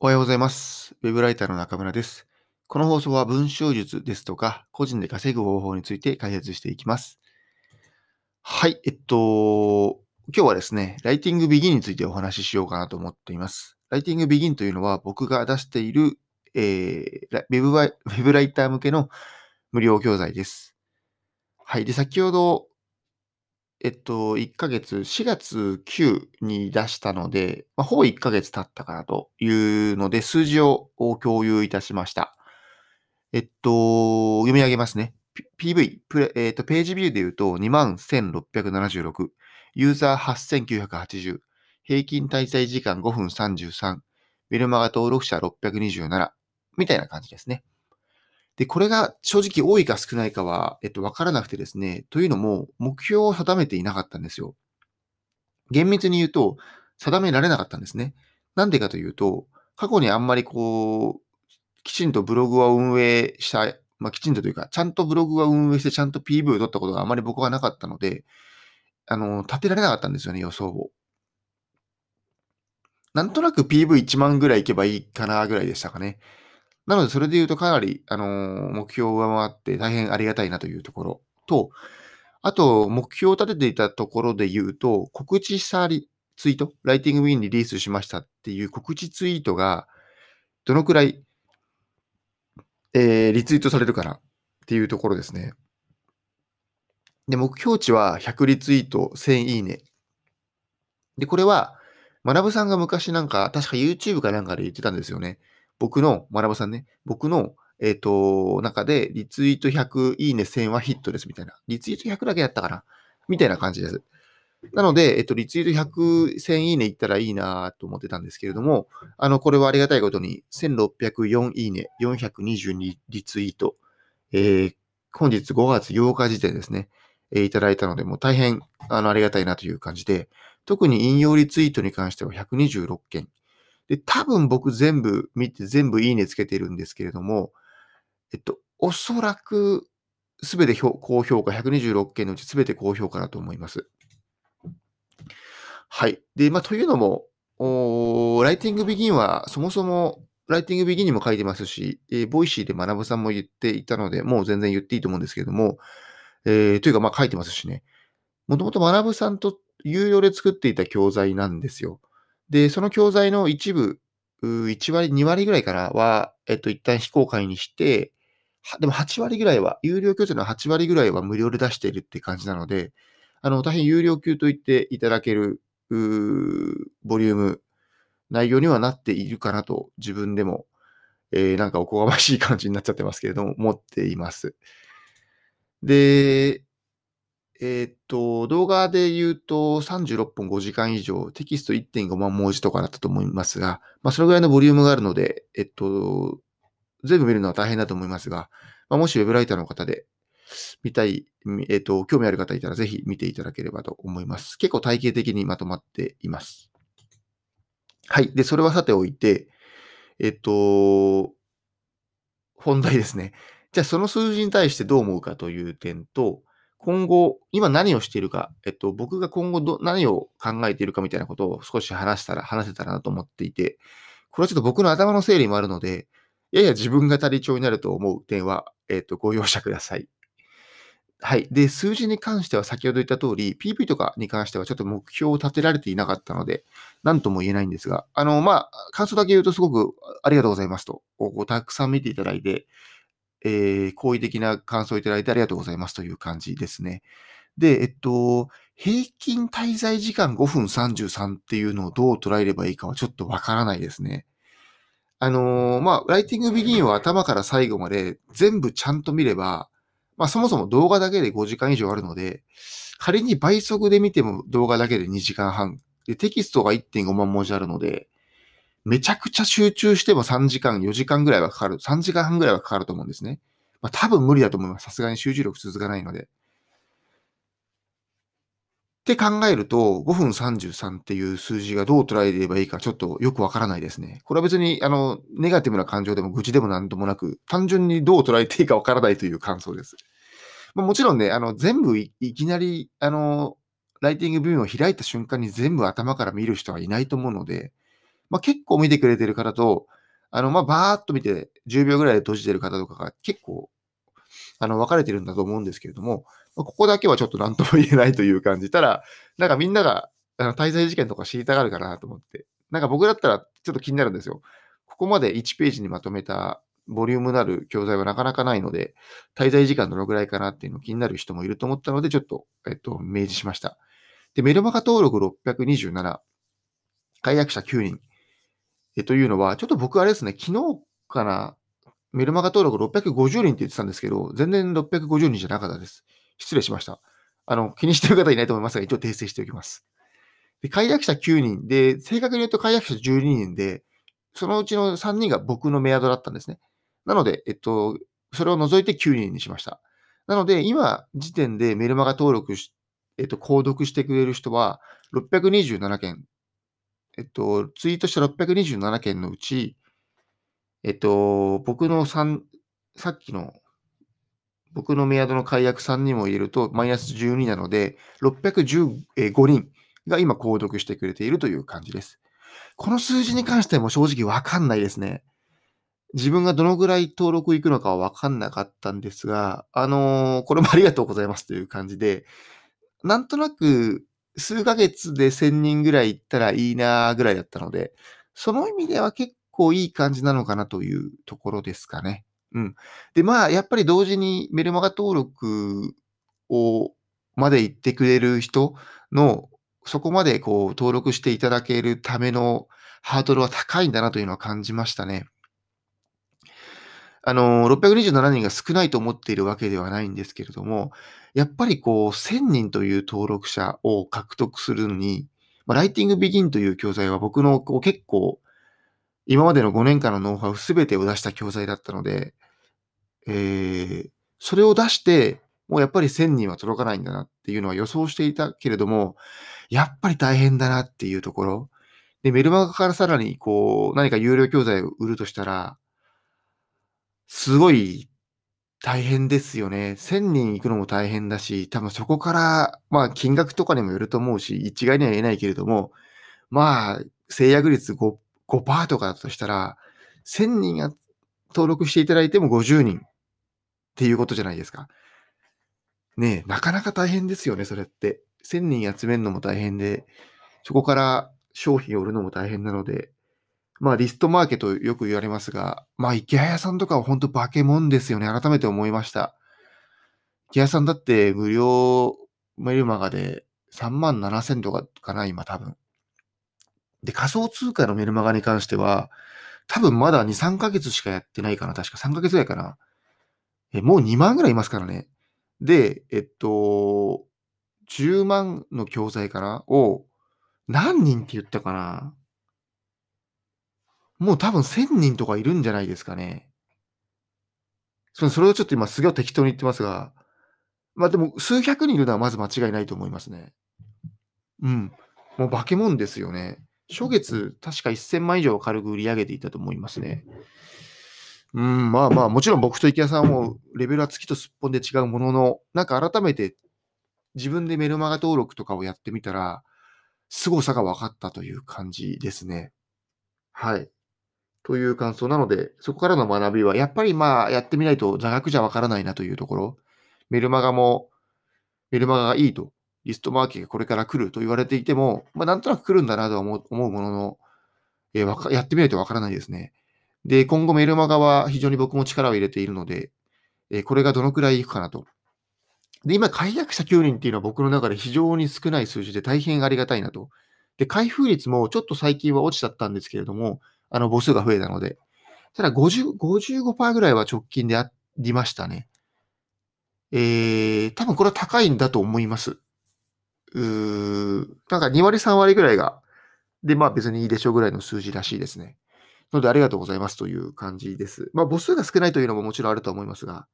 おはようございます。ウェブライターの中村です。この放送は文章術ですとか、個人で稼ぐ方法について解説していきます。はい、えっと、今日はですね、ライティングビギンについてお話ししようかなと思っています。ライティングビギンというのは僕が出している、えーウェブウェブライター向けの無料教材です。はい。で、先ほど、えっと、1ヶ月、4月9に出したので、まあ、ほぼ1ヶ月経ったかなというので、数字を共有いたしました。えっと、読み上げますね。P- PV、えっと、ページビューで言うと21,676、ユーザー8,980、平均滞在時間5分33、メルマガ登録者627、みたいな感じですね。で、これが正直多いか少ないかは、えっと、わからなくてですね、というのも、目標を定めていなかったんですよ。厳密に言うと、定められなかったんですね。なんでかというと、過去にあんまりこう、きちんとブログを運営した、まあ、きちんとというか、ちゃんとブログを運営して、ちゃんと PV を取ったことがあまり僕はなかったので、あの、立てられなかったんですよね、予想を。なんとなく PV1 万ぐらいいけばいいかなぐらいでしたかね。なので、それで言うとかなり、あのー目標を上回って大変ありがたいなというところと、あと、目標を立てていたところで言うと、告知したリツイート、ライティングウィンリリースしましたっていう告知ツイートが、どのくらい、えーリツイートされるかなっていうところですね。で、目標値は100リツイート、1000いいね。で、これは、学さんが昔なんか、確か YouTube かなんかで言ってたんですよね。僕の、学ばさんね、僕の、えっ、と、中で、リツイート100、いいね1000はヒットですみたいな。リツイート100だけやったかなみたいな感じです。なので、えっと、リツイート100、1000いいねいったらいいなと思ってたんですけれども、あの、これはありがたいことに、1604いいね、422リツイート、えー本日5月8日時点ですね、えーいただいたので、もう大変、あの、ありがたいなという感じで、特に引用リツイートに関しては126件。で、多分僕全部見て全部いいねつけてるんですけれども、えっと、おそらくすべて高評価、126件のうちすべて高評価だと思います。はい。で、まあ、というのも、おライティングビギンはそもそも、ライティングビギンにも書いてますし、えーボイシーで学ぶさんも言っていたので、もう全然言っていいと思うんですけれども、えーというか、まあ、書いてますしね。もともと学ぶさんと有料で作っていた教材なんですよ。で、その教材の一部、1割、2割ぐらいからは、えっと、一旦非公開にして、でも8割ぐらいは、有料教材の8割ぐらいは無料で出しているって感じなので、あの、大変有料級と言っていただける、ボリューム、内容にはなっているかなと、自分でも、えーなんかおこがましい感じになっちゃってますけれども、思っています。で、えーっと、動画で言うと36分5時間以上、テキスト1.5万文字とかだったと思いますが、まあ、それぐらいのボリュームがあるので、えっと、全部見るのは大変だと思いますが、まあ、もしウェブライターの方で見たい、えっと、興味ある方いたらぜひ見ていただければと思います。結構体系的にまとまっています。はい。で、それはさておいて、えっと、本題ですね。じゃあその数字に対してどう思うかという点と、今後、今何をしているか、えっと、僕が今後ど何を考えているかみたいなことを少し話したら、話せたらなと思っていて、これはちょっと僕の頭の整理もあるので、やや自分が足り帳になると思う点は、えっと、ご容赦ください。はい。で、数字に関しては先ほど言った通り、PP とかに関してはちょっと目標を立てられていなかったので、何とも言えないんですが、あの、まあ、感想だけ言うとすごくありがとうございますと、こうたくさん見ていただいて、えー好意的な感想をいただいてありがとうございますという感じですね。で、えっと、平均滞在時間5分33っていうのをどう捉えればいいかはちょっとわからないですね。あのーまあ、ライティングビギンを頭から最後まで全部ちゃんと見れば、まあ、そもそも動画だけで5時間以上あるので、仮に倍速で見ても動画だけで2時間半。で、テキストが1.5万文字あるので、めちゃくちゃ集中しても3時間、4時間ぐらいはかかる。3時間半ぐらいはかかると思うんですね。まあ多分無理だと思います。さすがに集中力続かないので。って考えると、5分33っていう数字がどう捉えればいいかちょっとよくわからないですね。これは別に、あの、ネガティブな感情でも愚痴でもなんともなく、単純にどう捉えていいかわからないという感想です。まあ、もちろんね、あの、全部いきなり、あの、ライティングビューを開いた瞬間に全部頭から見る人はいないと思うので、まあ、結構見てくれてる方と、あの、まあ、バーっと見て10秒ぐらいで閉じてる方とかが結構、あの、分かれてるんだと思うんですけれども、まあ、ここだけはちょっと何とも言えないという感じ。ただ、なんかみんなが、あの、滞在事件とか知りたがるかなと思って。なんか僕だったらちょっと気になるんですよ。ここまで1ページにまとめたボリュームのある教材はなかなかないので、滞在時間どのぐらいかなっていうの気になる人もいると思ったので、ちょっと、えっと、明示しました。で、メルマガ登録627、解約者9人。えというのは、ちょっと僕あれですね、昨日かな、メルマガ登録650人って言ってたんですけど、全然650人じゃなかったです。失礼しました。あの、気にしてる方いないと思いますが、一応訂正しておきます。で、解約者9人で、正確に言うと解約者12人で、そのうちの3人が僕のメアドだったんですね。なので、えっと、それを除いて9人にしました。なので、今時点でメルマガ登録し、えっと、購読してくれる人は627件。えっと、ツイートした627件のうち、えっと、僕の3、さっきの、僕のメアドの解約3人も入れると、マイナス12なので、615人が今購読してくれているという感じです。この数字に関しても正直わかんないですね。自分がどのぐらい登録いくのかはわかんなかったんですが、あのー、これもありがとうございますという感じで、なんとなく数ヶ月で1000人ぐらい行ったらいいなぐらいだったので、その意味では結構いい感じなのかなというところですかね。うん。で、まあ、やっぱり同時にメルマガ登録を、まで行ってくれる人のそこまでこう登録していただけるためのハードルは高いんだなというのは感じましたね。あの、627人が少ないと思っているわけではないんですけれども、やっぱりこう、1000人という登録者を獲得するのに、まあ、ライティングビギンという教材は僕のこう結構、今までの5年間のノウハウすべてを出した教材だったので、えー、それを出して、もうやっぱり1000人は届かないんだなっていうのは予想していたけれども、やっぱり大変だなっていうところ。で、メルマガからさらにこう、何か有料教材を売るとしたら、すごい大変ですよね。1000人行くのも大変だし、多分そこから、まあ金額とかにもよると思うし、一概には言えないけれども、まあ、制約率 5%, 5とかだとしたら、1000人が登録していただいても50人っていうことじゃないですか。ねえ、なかなか大変ですよね、それって。1000人集めるのも大変で、そこから商品を売るのも大変なので、まあリストマーケとよく言われますが、まあ池谷さんとかは本当化け物ですよね。改めて思いました。池谷さんだって無料メルマガで3万7千とかかな、今多分。で、仮想通貨のメルマガに関しては、多分まだ2、3ヶ月しかやってないかな。確か3ヶ月ぐらいかな。え、もう2万ぐらいいますからね。で、えっと、10万の教材かなを、何人って言ったかなもう多分1000人とかいるんじゃないですかね。それをちょっと今すげえ適当に言ってますが、まあでも数百人いるのはまず間違いないと思いますね。うん。もう化け物ですよね。初月、確か1000万以上軽く売り上げていたと思いますね。うん、まあまあ、もちろん僕と池谷さんはもうレベルは月とすっぽんで違うものの、なんか改めて自分でメルマガ登録とかをやってみたら、凄さが分かったという感じですね。はい。という感想なので、そこからの学びは、やっぱりまあ、やってみないと座学じゃ分からないなというところ。メルマガも、メルマガがいいと、リストマーケがこれから来ると言われていても、まあ、なんとなく来るんだなとは思うものの、えー、やってみないと分からないですね。で、今後メルマガは非常に僕も力を入れているので、えー、これがどのくらいいくかなと。で、今、解約者9人っていうのは僕の中で非常に少ない数字で大変ありがたいなと。で、開封率もちょっと最近は落ちちゃったんですけれども、あの、母数が増えたので。ただ50、55%ぐらいは直近でありましたね。えー、多分これは高いんだと思います。うー、なんか2割3割ぐらいが、で、まあ別にいいでしょうぐらいの数字らしいですね。のでありがとうございますという感じです。まあ母数が少ないというのももちろんあると思いますが、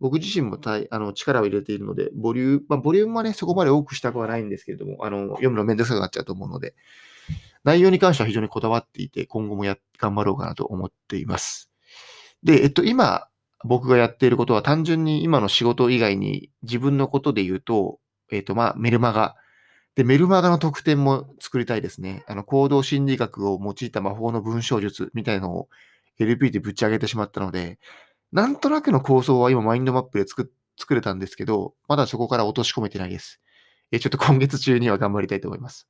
僕自身もあの力を入れているので、ボリューム、まあ、ボリュームはね、そこまで多くしたくはないんですけれども、あの、読むのめんどくさくなっちゃうと思うので、内容に関しては非常にこだわっていて、今後もや、頑張ろうかなと思っています。で、えっと、今、僕がやっていることは単純に今の仕事以外に自分のことで言うと、えっと、まあ、メルマガで、メルマガの特典も作りたいですね。あの、行動心理学を用いた魔法の文章術みたいのを LP でぶち上げてしまったので、なんとなくの構想は今マインドマップで作作れたんですけど、まだそこから落とし込めてないです。えちょっと今月中には頑張りたいと思います。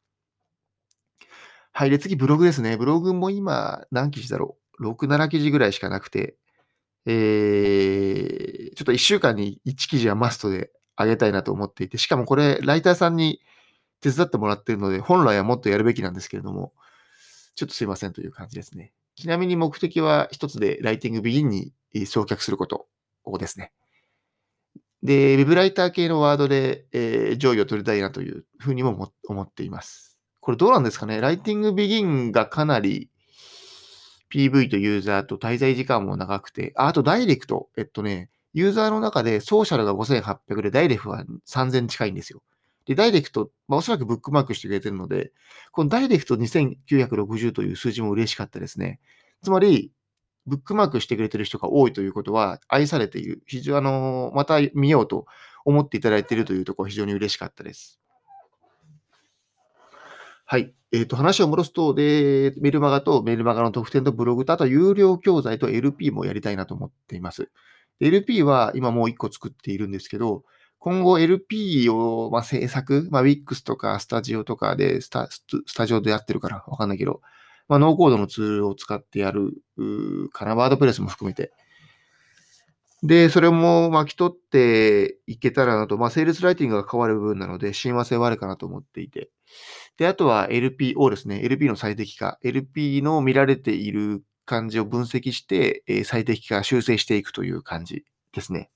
はい。で、次、ブログですね。ブログも今、何記事だろう？6、7記事ぐらいしかなくて、えー、ちょっと1週間に1記事はマストであげたいなと思っていて、しかもこれ、ライターさんに手伝ってもらってるので、本来はもっとやるべきなんですけれども、ちょっとすいませんという感じですね。ちなみに目的は一つで、ライティングビギンに送客することですね。で、ウェブライター系のワードで、えー、上位を取りたいなというふうにも思っています。これどうなんですかね？ライティングビギンがかなり PV とユーザーと滞在時間も長くて、ああとダイレクト。えっとね、ユーザーの中でソーシャルが5800でダイレクトは3000近いんですよ。で、ダイレクト、まあ、おそらくブックマークしてくれてるので、このダイレクト2960という数字も嬉しかったですね。つまり、ブックマークしてくれてる人が多いということは、愛されている。非常にあの、また見ようと思っていただいているというところ非常に嬉しかったです。はい。えっ、ー、と、話を戻すと、で、メルマガとメルマガの特典とブログと、あと有料教材と LP もやりたいなと思っています。LP は今もう1個作っているんですけど、今後 LP を、まあ、制作、まあ、Wix とかスタジオとかでスタ、スタジオでやってるからわかんないけど、まあ、ノーコードのツールを使ってやるかな、ワードプレスも含めて。で、それも巻き取っていけたらなと、まあ、セールスライティングが変わる部分なので、親和性はあるかなと思っていて。で、あとは LPO ですね。LP の最適化。LP の見られている感じを分析して、え最適化、修正していくという感じですね。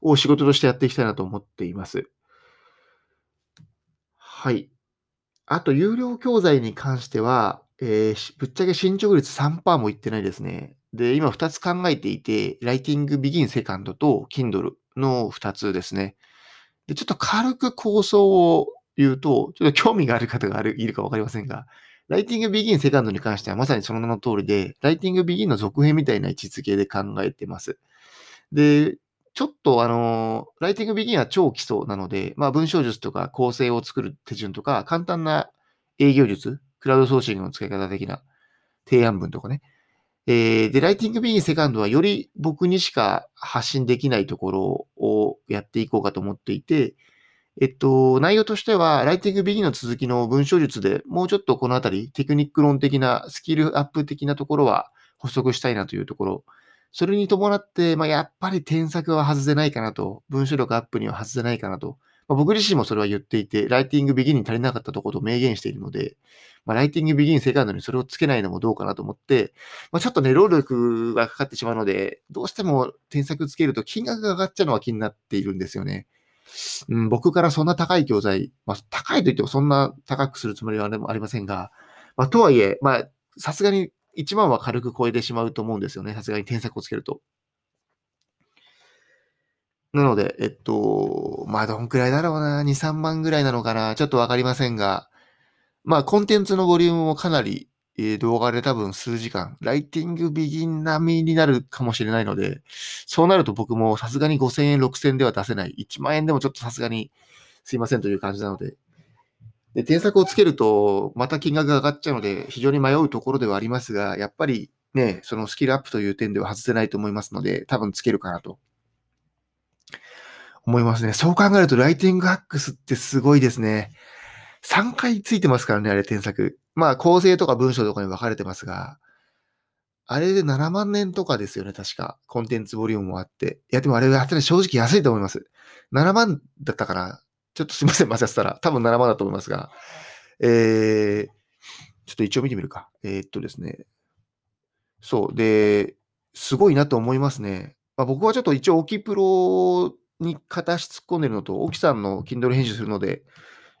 を仕事としてやっていきたいなと思っています。はい。あと、有料教材に関しては、えー、ぶっちゃけ進捗率3%もいってないですね。で、今2つ考えていて、ライティングビギンセカンドと Kindle の2つですね。で、ちょっと軽く構想を言うと、ちょっと興味がある方がいるかわかりませんが、ライティングビギンセカンドに関してはまさにその名の通りで、ライティングビギンの続編みたいな位置づけで考えてます。で、ちょっとあの、ライティングビギンは超基礎なので、まあ文章術とか構成を作る手順とか、簡単な営業術、クラウドソーシングの使い方的な提案文とかね。えー、で、ライティングビギンセカンドはより僕にしか発信できないところをやっていこうかと思っていて、えっと、内容としては、ライティングビギンの続きの文章術でもうちょっとこのあたり、テクニック論的な、スキルアップ的なところは補足したいなというところ。それに伴って、まあ、やっぱり添削は外せないかなと、文章力アップには外せないかなと、まあ、僕自身もそれは言っていて、ライティングビギンに足りなかったところと明言しているので、まあ、ライティングビギンセカンドにそれをつけないのもどうかなと思って、まあ、ちょっとね、労力がかかってしまうので、どうしても添削つけると金額が上がっちゃうのは気になっているんですよね。うん、僕からそんな高い教材、まあ、高いと言ってもそんな高くするつもりはありませんが、まあ、とはいえ、まあ、さすがに1万は軽く超えてしまうと思うんですよね。さすがに添削をつけると。なので、えっと、まあ、どんくらいだろうな？2、3万ぐらいなのかな？ちょっとわかりませんが、まあ、コンテンツのボリュームもかなり、えー、動画で多分数時間、ライティングビギン並みになるかもしれないので、そうなると僕もさすがに5000円、6000円では出せない。1万円でもちょっとさすがにすいませんという感じなので、で、添削をつけると、また金額が上がっちゃうので、非常に迷うところではありますが、やっぱりね、そのスキルアップという点では外せないと思いますので、多分つけるかなと思いますね。そう考えると、ライティングハックスってすごいですね。3回ついてますからね、あれ、添削。まあ、構成とか文章とかに分かれてますが、あれで7万年とかですよね、確か。コンテンツボリュームもあって。いや、でもあれは正直安いと思います。7万だったから、ちょっとすいません、間違ってたら。多分7万だと思いますが。えー、ちょっと一応見てみるか。えー、っとですね。そう。で、すごいなと思いますね。まあ、僕はちょっと一応、オキプロに片足突っ込んでるのと、沖さんの Kindle 編集するので、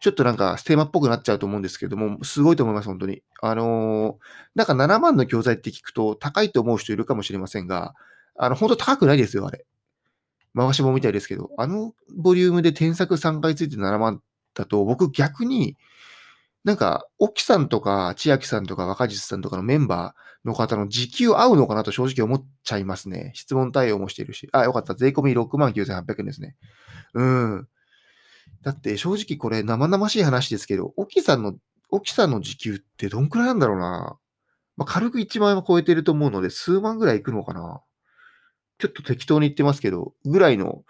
ちょっとなんかステーマっぽくなっちゃうと思うんですけども、すごいと思います、本当に。あのー、なんか7万の教材って聞くと高いと思う人いるかもしれませんが、あの、本当高くないですよ、あれ。回しもみたいですけど、あのボリュームで添削3回ついて7万だと、僕逆に、なんか、沖さんとか、千秋さんとか、若実さんとかのメンバーの方の時給合うのかなと正直思っちゃいますね。質問対応もしてるし。あ、よかった。税込み69,800円ですね。うん。だって正直これ生々しい話ですけど、沖さんの、沖さんの時給ってどんくらいなんだろうな。まあ、軽く1万円は超えてると思うので、数万ぐらいいくのかな。ちょっと適当に言ってますけど、ぐらいの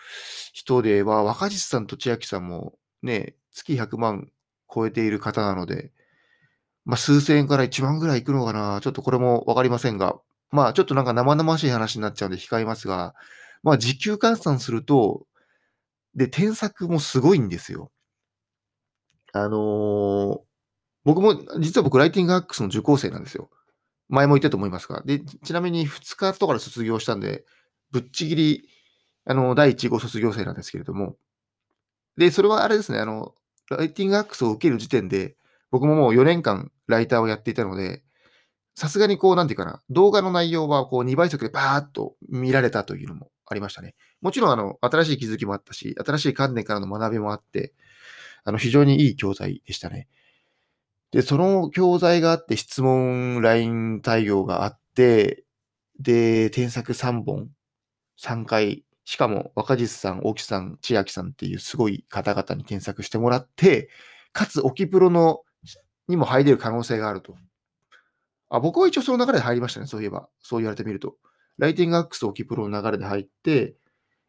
人では、若実さんと千秋さんもね、月100万超えている方なので、まあ、数千円から1万ぐらいいくのかな。ちょっとこれもわかりませんが、まあ、ちょっとなんか生々しい話になっちゃうんで控えますが、まあ、時給換算すると、で、添削もすごいんですよ。あのー僕も、実は僕、ライティングアックスの受講生なんですよ。前も言ったと思いますが。で、ちなみに2日とかで卒業したんで、ぶっちぎり、あの、第1号卒業生なんですけれども。で、それはあれですね、あの、ライティングアックスを受ける時点で、僕ももう4年間ライターをやっていたので、さすがにこう、なんていうかな、動画の内容はこう2倍速でバーっと見られたというのもありましたね。もちろん、あの、新しい気づきもあったし、新しい観点からの学びもあって、あの、非常にいい教材でしたね。で、その教材があって、質問、LINE 対応があって、で、添削3本、3回、しかも若実さん、大木さん、千秋さんっていうすごい方々に添削してもらって、かつ、沖プロのにも入れる可能性があると。あ僕は一応その流れで入りましたね、そういえば。そう言われてみると。ライティングアックス沖プロの流れで入って、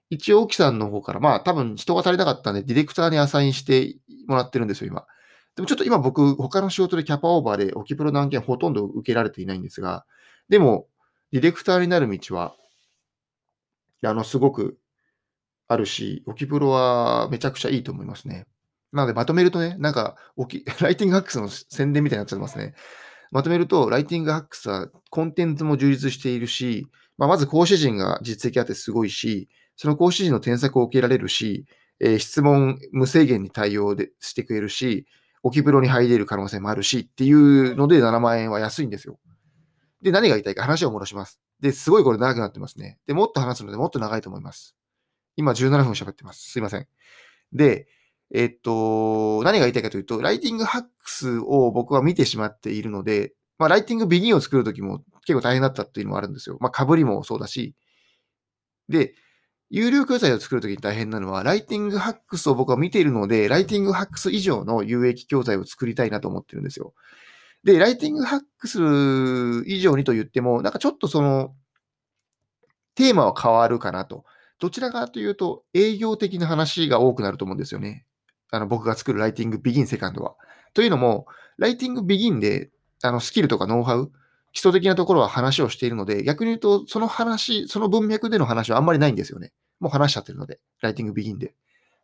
一応、沖さんの方から、まあ多分人が足りなかったんで、ディレクターにアサインしてもらってるんですよ、今。でもちょっと今僕、他の仕事でキャパオーバーで、オキプロの案件ほとんど受けられていないんですが、でも、ディレクターになる道は、あの、すごくあるし、オキプロはめちゃくちゃいいと思いますね。なので、まとめるとね、なんか、オキ、ライティングハックスの宣伝みたいになっちゃいますね。まとめると、ライティングハックスはコンテンツも充実しているし、まあ、まず講師陣が実績あってすごいし、その講師陣の添削を受けられるし、えー、質問無制限に対応でしてくれるし、オキプロに入れる可能性もあるしっていうので7万円は安いんですよ。で、何が言いたいか話を戻します。で、すごいこれ長くなってますね。で、もっと話すのでもっと長いと思います。今17分喋ってます。すいません。で、えっと、何が言いたいかというと、ライティングハックスを僕は見てしまっているので、まあ、ライティングビギンを作るときも結構大変だったっていうのもあるんですよ。まあ、被りもそうだし。で、有料教材を作るときに大変なのは、ライティングハックスを僕は見ているので、ライティングハックス以上の有益教材を作りたいなと思ってるんですよ。で、ライティングハックス以上にと言っても、なんかちょっとその、テーマは変わるかなと。どちらかというと、営業的な話が多くなると思うんですよね。あの、僕が作るライティングビギンセカンドは。というのも、ライティングビギンで、あの、スキルとかノウハウ、基礎的なところは話をしているので、逆に言うと、その話、その文脈での話はあんまりないんですよね。もう話しちゃってるので、ライティングビギンで。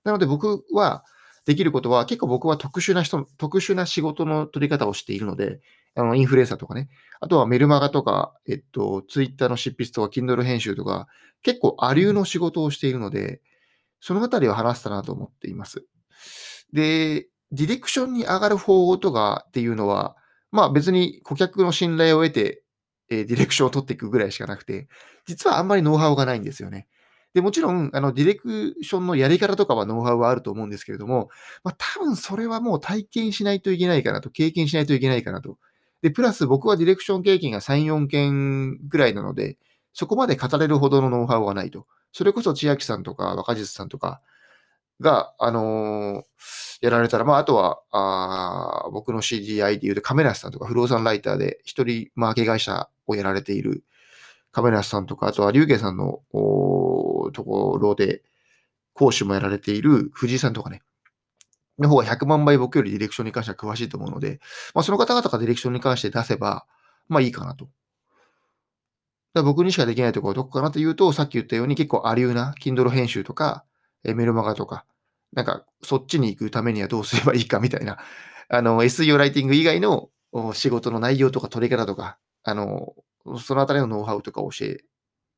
なので僕はできることは、結構僕は特殊な人、特殊な仕事の取り方をしているので、あの、インフルエンサーとかね、あとはメルマガとか、えっと、ツイッターの執筆とか、Kindle 編集とか、結構ア流の仕事をしているので、そのあたりは話したなと思っています。で、ディレクションに上がる方法とかっていうのは、まあ別に顧客の信頼を得て、えー、ディレクションを取っていくぐらいしかなくて、実はあんまりノウハウがないんですよね。で、もちろん、あの、ディレクションのやり方とかはノウハウはあると思うんですけれども、まあ、多分それはもう体験しないといけないかなと、経験しないといけないかなと。で、プラス僕はディレクション経験が3、4件ぐらいなので、そこまで語れるほどのノウハウはないと。それこそ千秋さんとか若実さんとかが、あのー、やられたら、まあ、あとは、あ僕の CDI で言うと、亀梨さんとか、不動産ライターで一人マーケ会社をやられている亀梨さんとか、あとは龍慶さんのところで講師もやられている藤井さんとかね、の方が100万倍僕よりディレクションに関しては詳しいと思うので、まあ、その方々がディレクションに関して出せば、まあいいかなと。だ僕にしかできないところはどこかなというと、さっき言ったように結構ありうな Kindle 編集とか、メルマガとか、なんかそっちに行くためにはどうすればいいかみたいな、あの SEO ライティング以外の仕事の内容とか取り方とか、あの、そのあたりのノウハウとかを教え、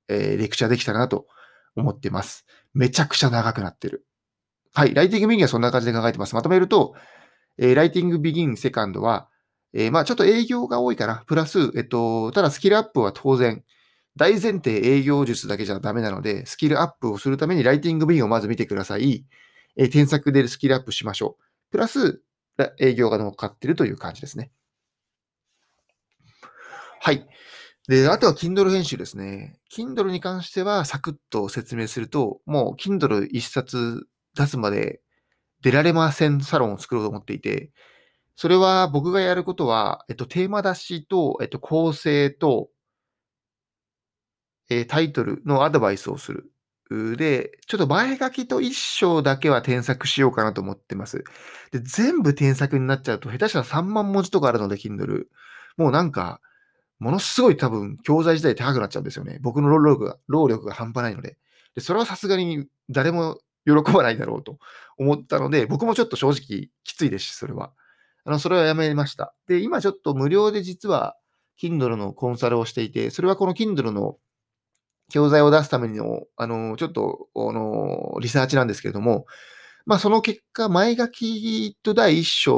えー、レクチャーできたらなと思ってます。めちゃくちゃ長くなってる。はい。ライティングビギンはそんな感じで考えてます。まとめると、えー、ライティングビギンセカンドは、えー、まあちょっと営業が多いかな。プラス、えっと、ただスキルアップは当然、大前提営業術だけじゃダメなので、スキルアップをするためにライティングビギンをまず見てください。えー、添削でスキルアップしましょう。プラス、営業が乗っかってるという感じですね。はい。で、あとは Kindle 編集ですね。Kindle に関してはサクッと説明すると、もう Kindle 一冊出すまで出られませんサロンを作ろうと思っていて、それは僕がやることは、えっと、テーマ出しと、えっと、構成と、えー、タイトルのアドバイスをする。で、ちょっと前書きと一章だけは添削しようかなと思ってます。で、全部添削になっちゃうと、下手したら3万文字とかあるので、Kindle。もうなんか、ものすごい多分、教材自体高くなっちゃうんですよね。僕の労力が、労力が半端ないので。で、それはさすがに誰も喜ばないだろうと思ったので、僕もちょっと正直きついですし、それは。あの、それはやめました。で、今ちょっと無料で実は、Kindle のコンサルをしていて、それはこの Kindle の教材を出すための、あの、ちょっと、あの、リサーチなんですけれども、まあ、その結果、前書きと第一章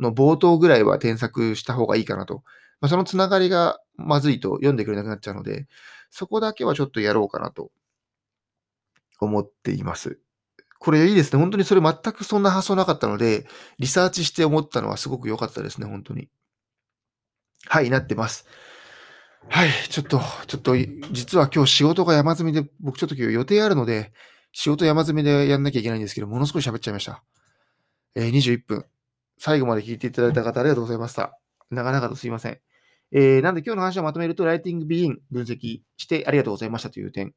の冒頭ぐらいは添削した方がいいかなと。まあ、そのつながりがまずいと読んでくれなくなっちゃうので、そこだけはちょっとやろうかなと思っています。これいいですね。本当にそれ全くそんな発想なかったので、リサーチして思ったのはすごく良かったですね、本当に。はい、なってます。はい、ちょっと、ちょっと、実は今日仕事が山積みで、僕ちょっと今日予定あるので、仕事山積みでやんなきゃいけないんですけど、ものすごい喋っちゃいました。えー、21分。最後まで聞いていただいた方ありがとうございました。長々とすいません。えー、なんで今日の話をまとめると、ライティングビギン分析してありがとうございましたという点。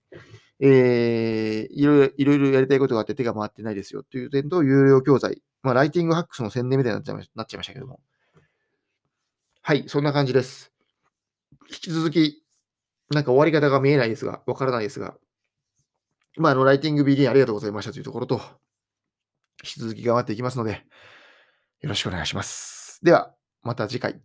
えー、いろいろ、いろいろやりたいことがあって手が回ってないですよという点と、有料教材。まあ、ライティングハックスの宣伝みたいになっちゃいましたけども。はい、そんな感じです。引き続き、なんか終わり方が見えないですが、わからないですが、まあ、あの、ライティングビギンありがとうございましたというところと、引き続き頑張っていきますので、よろしくお願いします。では、また次回。